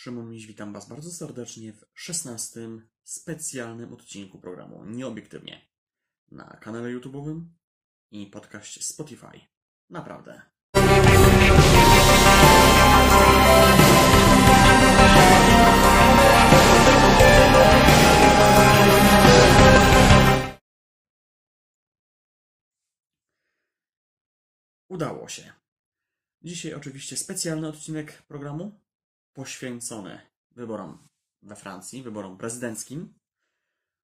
Szymon Miś, witam Was bardzo serdecznie w 16 specjalnym odcinku programu Nieobiektywnie na kanale YouTube'owym i podcaście Spotify. Naprawdę. Udało się. Dzisiaj oczywiście specjalny odcinek programu poświęcony wyborom we Francji, wyborom prezydenckim,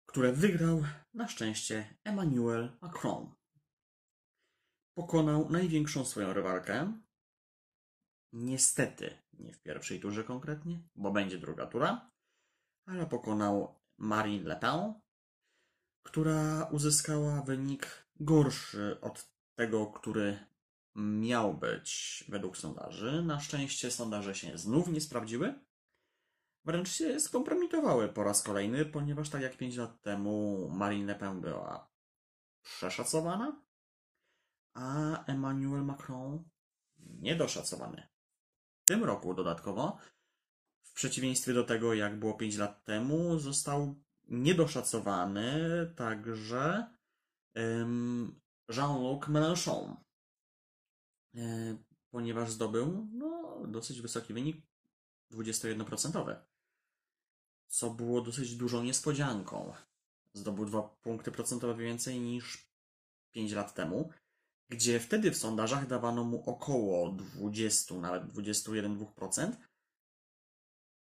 które wygrał na szczęście Emmanuel Macron. Pokonał największą swoją rywalkę. Niestety, nie w pierwszej turze konkretnie, bo będzie druga tura, ale pokonał Marine Le Pen, która uzyskała wynik gorszy od tego, który miał być według sondaży. Na szczęście sondaże się znów nie sprawdziły. Wręcz się skompromitowały po raz kolejny, ponieważ tak jak 5 lat temu Marine Le Pen była przeszacowana, a Emmanuel Macron niedoszacowany. W tym roku dodatkowo, w przeciwieństwie do tego, jak było 5 lat temu, został niedoszacowany także Jean-Luc Mélenchon, ponieważ zdobył no, dosyć wysoki wynik 21%, co było dosyć dużą niespodzianką. Zdobył 2 punkty procentowe więcej niż 5 lat temu, gdzie wtedy w sondażach dawano mu około 20, nawet 21-2%,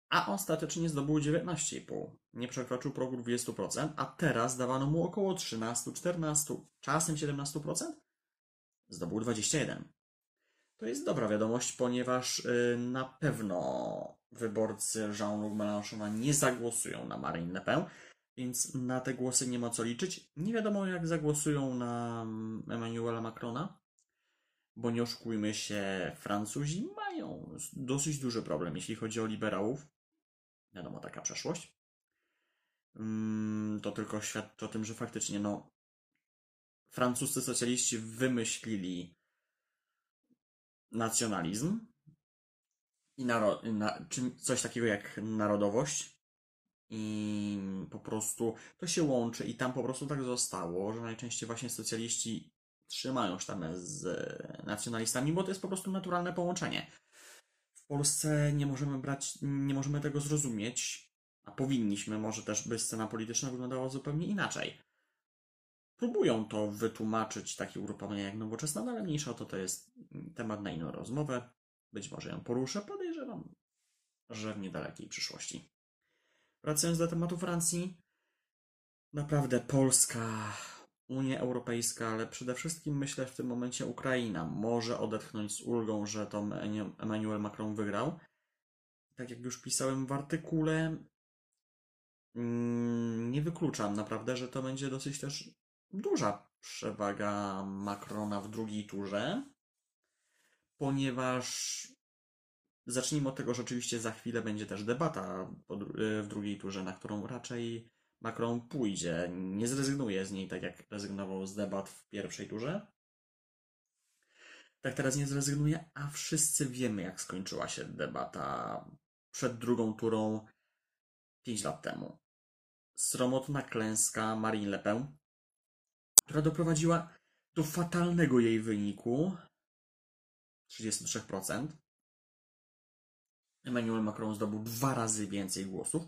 a ostatecznie zdobył 19,5. Nie przekroczył progu 20%, a teraz dawano mu około 13, 14, czasem 17%. Zdobył 21. To jest dobra wiadomość, ponieważ y, na pewno wyborcy Jean-Luc Mélenchona nie zagłosują na Marine Le Pen, więc na te głosy nie ma co liczyć. Nie wiadomo, jak zagłosują na mm, Emmanuela Macrona, bo nie oszukujmy się, Francuzi mają dosyć duży problem, jeśli chodzi o liberałów. Wiadomo, taka przeszłość. Mm, to tylko świadczy o tym, że faktycznie no, francuscy socjaliści wymyślili nacjonalizm i naro- na, czy coś takiego jak narodowość. I po prostu to się łączy, i tam po prostu tak zostało, że najczęściej właśnie socjaliści trzymają sztamę z nacjonalistami, bo to jest po prostu naturalne połączenie. W Polsce nie możemy brać, nie możemy tego zrozumieć, a powinniśmy, może też by scena polityczna wyglądała zupełnie inaczej próbują to wytłumaczyć takie ugrupowania jak nowoczesna, no ale mniejsza to to jest temat na inną rozmowę. Być może ją poruszę, podejrzewam, że w niedalekiej przyszłości. Wracając do tematu Francji, naprawdę Polska, Unia Europejska, ale przede wszystkim myślę w tym momencie Ukraina może odetchnąć z ulgą, że to Emmanuel Macron wygrał. Tak jak już pisałem w artykule, mm, nie wykluczam naprawdę, że to będzie dosyć też duża przewaga Macrona w drugiej turze, ponieważ zacznijmy od tego, że oczywiście za chwilę będzie też debata w drugiej turze, na którą raczej Macron pójdzie. Nie zrezygnuje z niej, tak jak rezygnował z debat w pierwszej turze. Tak teraz nie zrezygnuje, a wszyscy wiemy, jak skończyła się debata przed drugą turą 5 lat temu. Sromotna klęska Marine Le Pen, która doprowadziła do fatalnego jej wyniku 33%. Emmanuel Macron zdobył dwa razy więcej głosów,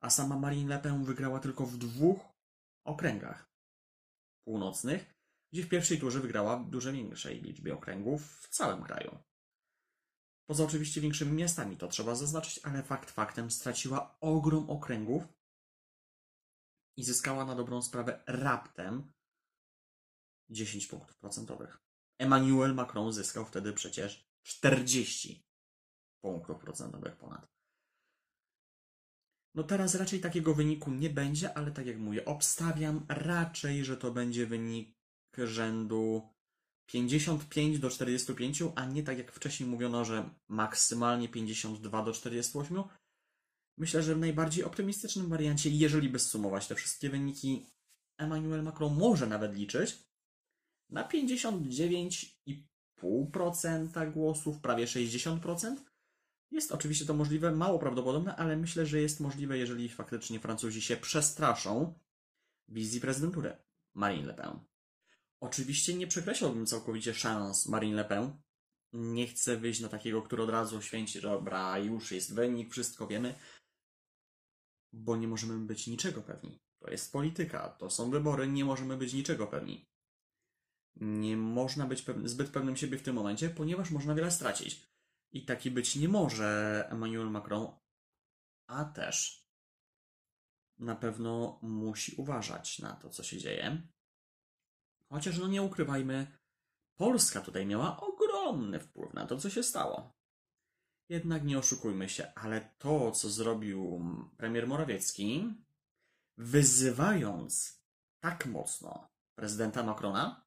a sama Marine Le Pen wygrała tylko w dwóch okręgach północnych, gdzie w pierwszej turze wygrała w dużo większej liczbie okręgów w całym kraju. Poza oczywiście większymi miastami, to trzeba zaznaczyć, ale fakt faktem straciła ogrom okręgów i zyskała na dobrą sprawę raptem 10 punktów procentowych. Emmanuel Macron zyskał wtedy przecież 40 punktów procentowych ponad. No teraz raczej takiego wyniku nie będzie, ale tak jak mówię, obstawiam raczej, że to będzie wynik rzędu 55 do 45, a nie tak jak wcześniej mówiono, że maksymalnie 52 do 48. Myślę, że w najbardziej optymistycznym wariancie, jeżeli by sumować te wszystkie wyniki, Emmanuel Macron może nawet liczyć na 59,5% głosów, prawie 60%, Jest oczywiście to możliwe, mało prawdopodobne, ale myślę, że jest możliwe, jeżeli faktycznie Francuzi się przestraszą wizji prezydentury Marine Le Pen. Oczywiście nie przekreślałbym całkowicie szans Marine Le Pen. Nie chcę wyjść na takiego, który od razu święci, że dobra, już jest wynik, wszystko wiemy, bo nie możemy być niczego pewni. To jest polityka, to są wybory, nie możemy być niczego pewni. Nie można być zbyt pewnym siebie w tym momencie, ponieważ można wiele stracić. I taki być nie może Emmanuel Macron, a też na pewno musi uważać na to, co się dzieje. Chociaż, no nie ukrywajmy, Polska tutaj miała ogromny wpływ na to, co się stało. Jednak nie oszukujmy się, ale to, co zrobił premier Morawiecki, wyzywając tak mocno prezydenta Macrona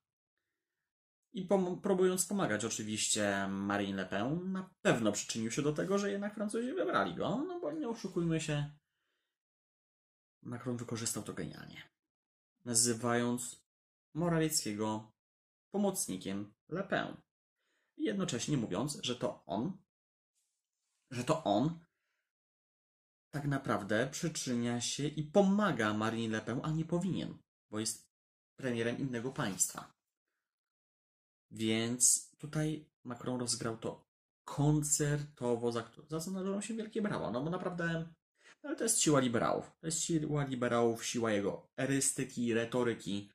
i pom- próbując pomagać oczywiście Marine Le Pen, na pewno przyczynił się do tego, że jednak Francuzi wybrali go, no bo nie oszukujmy się, Macron wykorzystał to genialnie, nazywając Morawieckiego pomocnikiem Le Pen. Jednocześnie mówiąc, że to on, że to on tak naprawdę przyczynia się i pomaga Marine Le Pen, a nie powinien, bo jest premierem innego państwa. Więc tutaj Macron rozgrał to koncertowo, za, co się wielkie brawa. No bo naprawdę, ale to jest siła liberałów. To jest siła liberałów, siła jego erystyki, retoryki.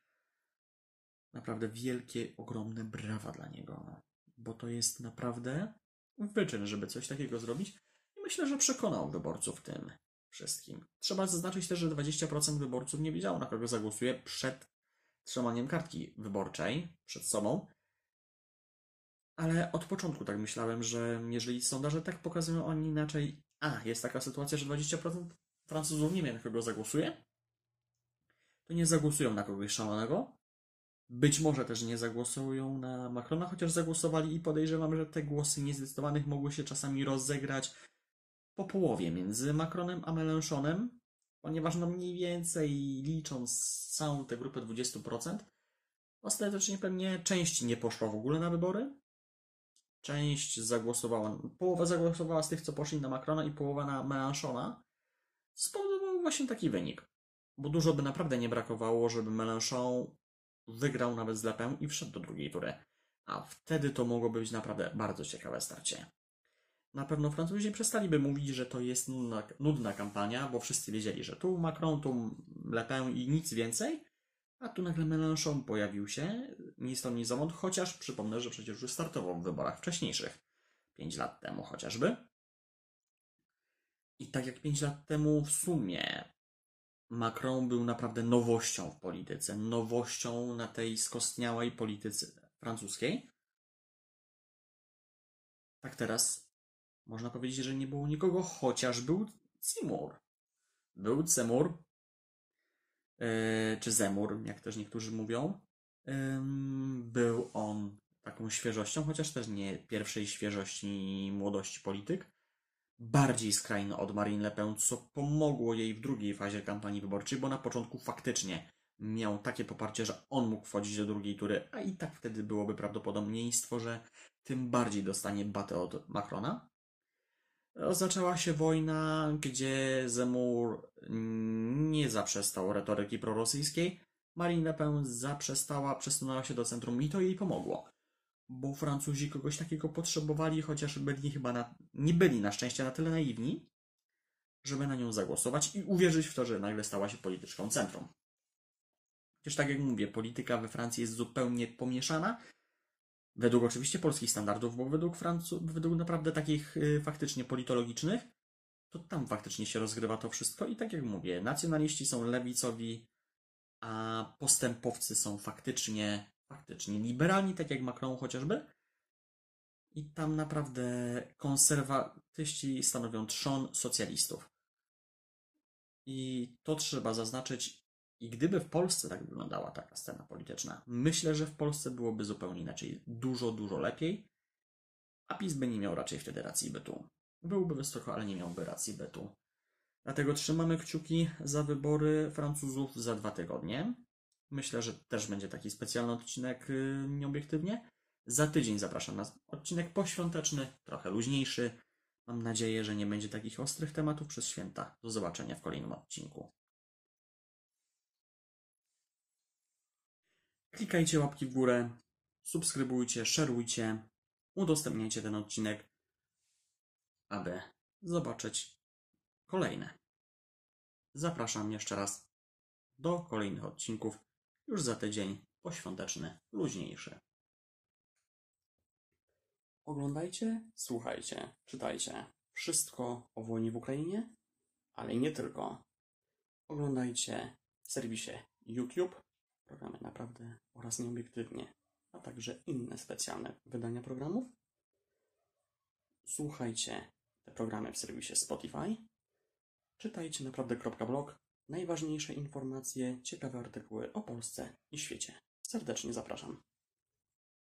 Naprawdę wielkie, ogromne brawa dla niego. Bo to jest naprawdę wyczyn, żeby coś takiego zrobić. I myślę, że przekonał wyborców tym wszystkim. Trzeba zaznaczyć też, że 20% wyborców nie wiedziało, na kogo zagłosuje przed trzymaniem kartki wyborczej przed sobą. Ale od początku tak myślałem, że jeżeli sondaże tak pokazują, oni inaczej. A, jest taka sytuacja, że 20% Francuzów nie wie, na kogo zagłosuje, to nie zagłosują na kogoś szalonego. Być może też nie zagłosują na Macrona, chociaż zagłosowali i podejrzewam, że te głosy niezdecydowanych mogły się czasami rozegrać po połowie między Macronem a Mélenchonem, ponieważ no mniej więcej licząc całą tę grupę 20%, ostatecznie pewnie część nie poszła w ogóle na wybory, część zagłosowała, połowa zagłosowała z tych, co poszli na Macrona i połowa na Mélenchona, spowodował właśnie taki wynik. Bo dużo by naprawdę nie brakowało, żeby Mélenchon wygrał nawet z Lepem i wszedł do drugiej tury. A wtedy to mogłoby być naprawdę bardzo ciekawe starcie. Na pewno Francuzi przestaliby mówić, że to jest nudna, nudna kampania, bo wszyscy wiedzieli, że tu Macron, tu Le Pen i nic więcej, a tu nagle Mélenchon pojawił się, ni stąd, ni zowąd, chociaż przypomnę, że przecież już startował w wyborach wcześniejszych. 5 lat temu chociażby. I tak jak 5 lat temu w sumie Macron był naprawdę nowością w polityce, nowością na tej skostniałej polityce francuskiej. Tak teraz można powiedzieć, że nie było nikogo, chociaż był Seymour. Był Seymour, czy Zemur, jak też niektórzy mówią. Był on taką świeżością, chociaż też nie pierwszej świeżości młodości polityk. Bardziej skrajny od Marine Le Pen, co pomogło jej w drugiej fazie kampanii wyborczej, bo na początku faktycznie miał takie poparcie, że on mógł wchodzić do drugiej tury, a i tak wtedy byłoby prawdopodobieństwo, że tym bardziej dostanie batę od Macrona. Zaczęła się wojna, gdzie Zemur nie zaprzestał retoryki prorosyjskiej. Marine Le Pen zaprzestała, przesunęła się do centrum i to jej pomogło. Bo Francuzi kogoś takiego potrzebowali, chociaż byli chyba na, nie byli na szczęście na tyle naiwni, żeby na nią zagłosować i uwierzyć w to, że nagle stała się polityczką centrum. Chociaż tak jak mówię, polityka we Francji jest zupełnie pomieszana, Według oczywiście polskich standardów, bo według, Francu według naprawdę takich y, faktycznie politologicznych, to tam faktycznie się rozgrywa to wszystko. I tak jak mówię, nacjonaliści są lewicowi, a postępowcy są faktycznie, faktycznie liberalni, tak jak Macron chociażby. I tam naprawdę konserwatyści stanowią trzon socjalistów. I to trzeba zaznaczyć i gdyby w Polsce tak wyglądała taka scena polityczna, myślę, że w Polsce byłoby zupełnie inaczej. Dużo, dużo lepiej. A PiS by nie miał raczej wtedy racji bytu. Byłby wysoko, ale nie miałby racji bytu. Dlatego trzymamy kciuki za wybory Francuzów za dwa tygodnie. Myślę, że też będzie taki specjalny odcinek yy, nieobiektywnie. Za tydzień zapraszam na odcinek poświąteczny, trochę luźniejszy. Mam nadzieję, że nie będzie takich ostrych tematów przez święta. Do zobaczenia w kolejnym odcinku. Klikajcie łapki w górę, subskrybujcie, szerujcie, udostępniajcie ten odcinek, aby zobaczyć kolejne. Zapraszam jeszcze raz do kolejnych odcinków już za tydzień poświąteczny, luźniejszy. Oglądajcie, słuchajcie, czytajcie wszystko o wojnie w Ukrainie, ale nie tylko. Oglądajcie w serwisie YouTube programy naprawdę oraz nieobiektywnie, a także inne specjalne wydania programów. Słuchajcie te programy w serwisie Spotify. Czytajcie naprawdę.blog. Najważniejsze informacje, ciekawe artykuły o Polsce i świecie. Serdecznie zapraszam.